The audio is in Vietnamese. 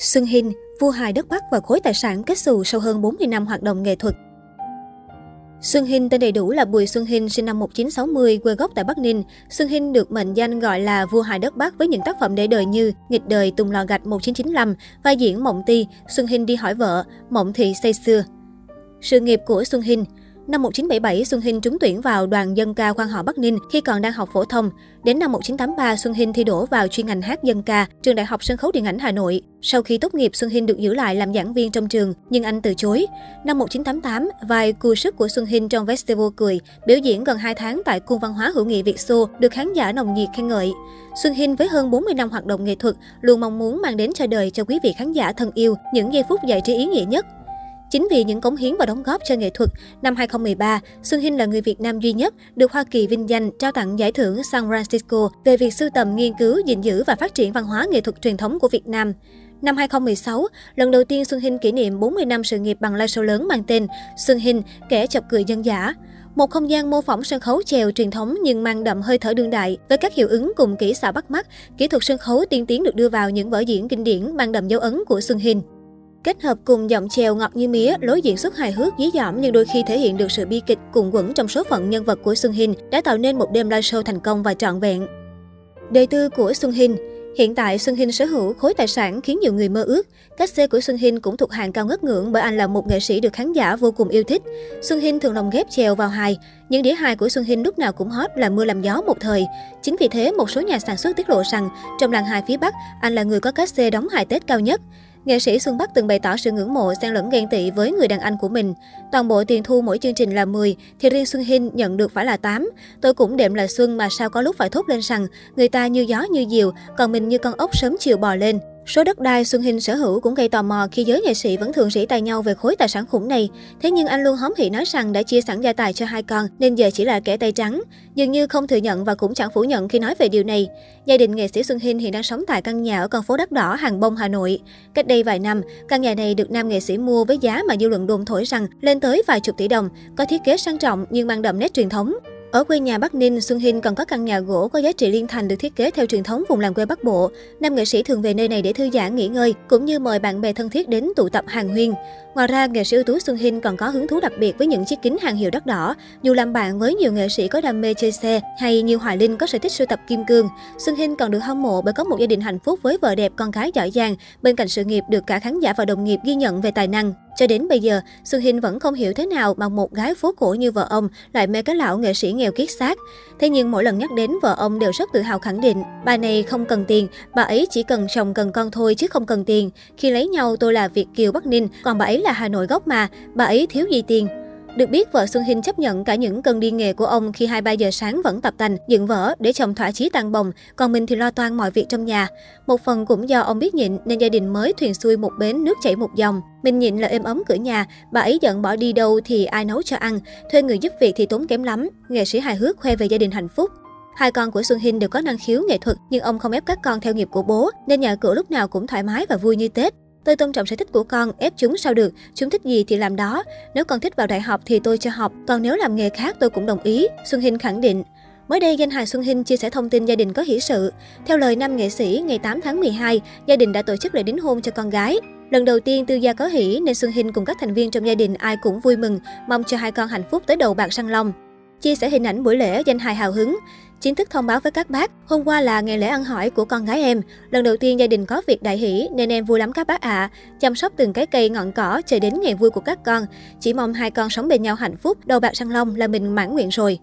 Xuân Hinh, vua hài đất Bắc và khối tài sản kết xù sau hơn 40 năm hoạt động nghệ thuật. Xuân Hinh tên đầy đủ là Bùi Xuân Hinh, sinh năm 1960, quê gốc tại Bắc Ninh. Xuân Hinh được mệnh danh gọi là vua hài đất Bắc với những tác phẩm để đời như Nghịch đời Tùng lò gạch 1995, vai diễn Mộng Ti, Xuân Hinh đi hỏi vợ, Mộng thị say xưa. Sự nghiệp của Xuân Hinh Năm 1977, Xuân Hinh trúng tuyển vào đoàn dân ca quan họ Bắc Ninh khi còn đang học phổ thông. Đến năm 1983, Xuân Hinh thi đỗ vào chuyên ngành hát dân ca, trường Đại học Sân khấu Điện ảnh Hà Nội. Sau khi tốt nghiệp, Xuân Hinh được giữ lại làm giảng viên trong trường, nhưng anh từ chối. Năm 1988, vai cù sức của Xuân Hinh trong Festival Cười, biểu diễn gần 2 tháng tại Cung văn hóa hữu nghị Việt Xô, được khán giả nồng nhiệt khen ngợi. Xuân Hinh với hơn 40 năm hoạt động nghệ thuật, luôn mong muốn mang đến cho đời cho quý vị khán giả thân yêu những giây phút giải trí ý nghĩa nhất. Chính vì những cống hiến và đóng góp cho nghệ thuật, năm 2013, Xuân Hinh là người Việt Nam duy nhất được Hoa Kỳ vinh danh trao tặng giải thưởng San Francisco về việc sưu tầm, nghiên cứu, gìn giữ và phát triển văn hóa nghệ thuật truyền thống của Việt Nam. Năm 2016, lần đầu tiên Xuân Hinh kỷ niệm 40 năm sự nghiệp bằng live show lớn mang tên Xuân Hinh, kẻ chọc cười dân giả. Một không gian mô phỏng sân khấu chèo truyền thống nhưng mang đậm hơi thở đương đại với các hiệu ứng cùng kỹ xảo bắt mắt, kỹ thuật sân khấu tiên tiến được đưa vào những vở diễn kinh điển mang đậm dấu ấn của Xuân Hinh. Kết hợp cùng giọng chèo ngọt như mía, lối diễn xuất hài hước dí dỏm nhưng đôi khi thể hiện được sự bi kịch cùng quẩn trong số phận nhân vật của Xuân Hinh đã tạo nên một đêm live show thành công và trọn vẹn. Đời tư của Xuân Hinh Hiện tại, Xuân Hinh sở hữu khối tài sản khiến nhiều người mơ ước. Cách xe của Xuân Hinh cũng thuộc hàng cao ngất ngưỡng bởi anh là một nghệ sĩ được khán giả vô cùng yêu thích. Xuân Hinh thường lồng ghép chèo vào hài. Những đĩa hài của Xuân Hinh lúc nào cũng hot là mưa làm gió một thời. Chính vì thế, một số nhà sản xuất tiết lộ rằng trong làng hài phía Bắc, anh là người có cách xe đóng hài Tết cao nhất. Nghệ sĩ Xuân Bắc từng bày tỏ sự ngưỡng mộ xen lẫn ghen tị với người đàn anh của mình. Toàn bộ tiền thu mỗi chương trình là 10, thì riêng Xuân Hinh nhận được phải là 8. Tôi cũng đệm là Xuân mà sao có lúc phải thốt lên rằng người ta như gió như diều, còn mình như con ốc sớm chiều bò lên. Số đất đai Xuân Hinh sở hữu cũng gây tò mò khi giới nghệ sĩ vẫn thường rỉ tay nhau về khối tài sản khủng này. Thế nhưng anh luôn hóm hỉ nói rằng đã chia sẵn gia tài cho hai con nên giờ chỉ là kẻ tay trắng. Dường như không thừa nhận và cũng chẳng phủ nhận khi nói về điều này. Gia đình nghệ sĩ Xuân Hinh hiện đang sống tại căn nhà ở con phố đất Đỏ, Hàng Bông, Hà Nội. Cách đây vài năm, căn nhà này được nam nghệ sĩ mua với giá mà dư luận đồn thổi rằng lên tới vài chục tỷ đồng, có thiết kế sang trọng nhưng mang đậm nét truyền thống. Ở quê nhà Bắc Ninh, Xuân Hinh còn có căn nhà gỗ có giá trị liên thành được thiết kế theo truyền thống vùng làng quê Bắc Bộ. Nam nghệ sĩ thường về nơi này để thư giãn, nghỉ ngơi, cũng như mời bạn bè thân thiết đến tụ tập hàng huyên. Ngoài ra, nghệ sĩ ưu tú Xuân Hinh còn có hứng thú đặc biệt với những chiếc kính hàng hiệu đắt đỏ. Dù làm bạn với nhiều nghệ sĩ có đam mê chơi xe hay như Hoài Linh có sở thích sưu tập kim cương, Xuân Hinh còn được hâm mộ bởi có một gia đình hạnh phúc với vợ đẹp, con gái giỏi giang, bên cạnh sự nghiệp được cả khán giả và đồng nghiệp ghi nhận về tài năng. Cho đến bây giờ, Xuân Hinh vẫn không hiểu thế nào mà một gái phố cổ như vợ ông lại mê cái lão nghệ sĩ nghèo kiết xác. Thế nhưng mỗi lần nhắc đến vợ ông đều rất tự hào khẳng định, bà này không cần tiền, bà ấy chỉ cần chồng cần con thôi chứ không cần tiền. Khi lấy nhau tôi là Việt Kiều Bắc Ninh, còn bà ấy là Hà Nội gốc mà, bà ấy thiếu gì tiền. Được biết, vợ Xuân Hinh chấp nhận cả những cơn đi nghề của ông khi 2-3 giờ sáng vẫn tập tành, dựng vở để chồng thỏa chí tăng bồng, còn mình thì lo toan mọi việc trong nhà. Một phần cũng do ông biết nhịn nên gia đình mới thuyền xuôi một bến nước chảy một dòng. Mình nhịn là êm ấm cửa nhà, bà ấy giận bỏ đi đâu thì ai nấu cho ăn, thuê người giúp việc thì tốn kém lắm. Nghệ sĩ hài hước khoe về gia đình hạnh phúc. Hai con của Xuân Hinh đều có năng khiếu nghệ thuật, nhưng ông không ép các con theo nghiệp của bố, nên nhà cửa lúc nào cũng thoải mái và vui như Tết. Tôi tôn trọng sở thích của con, ép chúng sao được, chúng thích gì thì làm đó. Nếu con thích vào đại học thì tôi cho học, còn nếu làm nghề khác tôi cũng đồng ý, Xuân Hinh khẳng định. Mới đây, danh hài Xuân Hinh chia sẻ thông tin gia đình có hỷ sự. Theo lời nam nghệ sĩ, ngày 8 tháng 12, gia đình đã tổ chức lễ đính hôn cho con gái. Lần đầu tiên tư gia có hỷ nên Xuân Hinh cùng các thành viên trong gia đình ai cũng vui mừng, mong cho hai con hạnh phúc tới đầu bạc răng long. Chia sẻ hình ảnh buổi lễ, danh hài hào hứng. Chính thức thông báo với các bác, hôm qua là ngày lễ ăn hỏi của con gái em. Lần đầu tiên gia đình có việc đại hỷ nên em vui lắm các bác ạ. À. Chăm sóc từng cái cây ngọn cỏ chờ đến ngày vui của các con. Chỉ mong hai con sống bên nhau hạnh phúc, đầu bạc răng long là mình mãn nguyện rồi.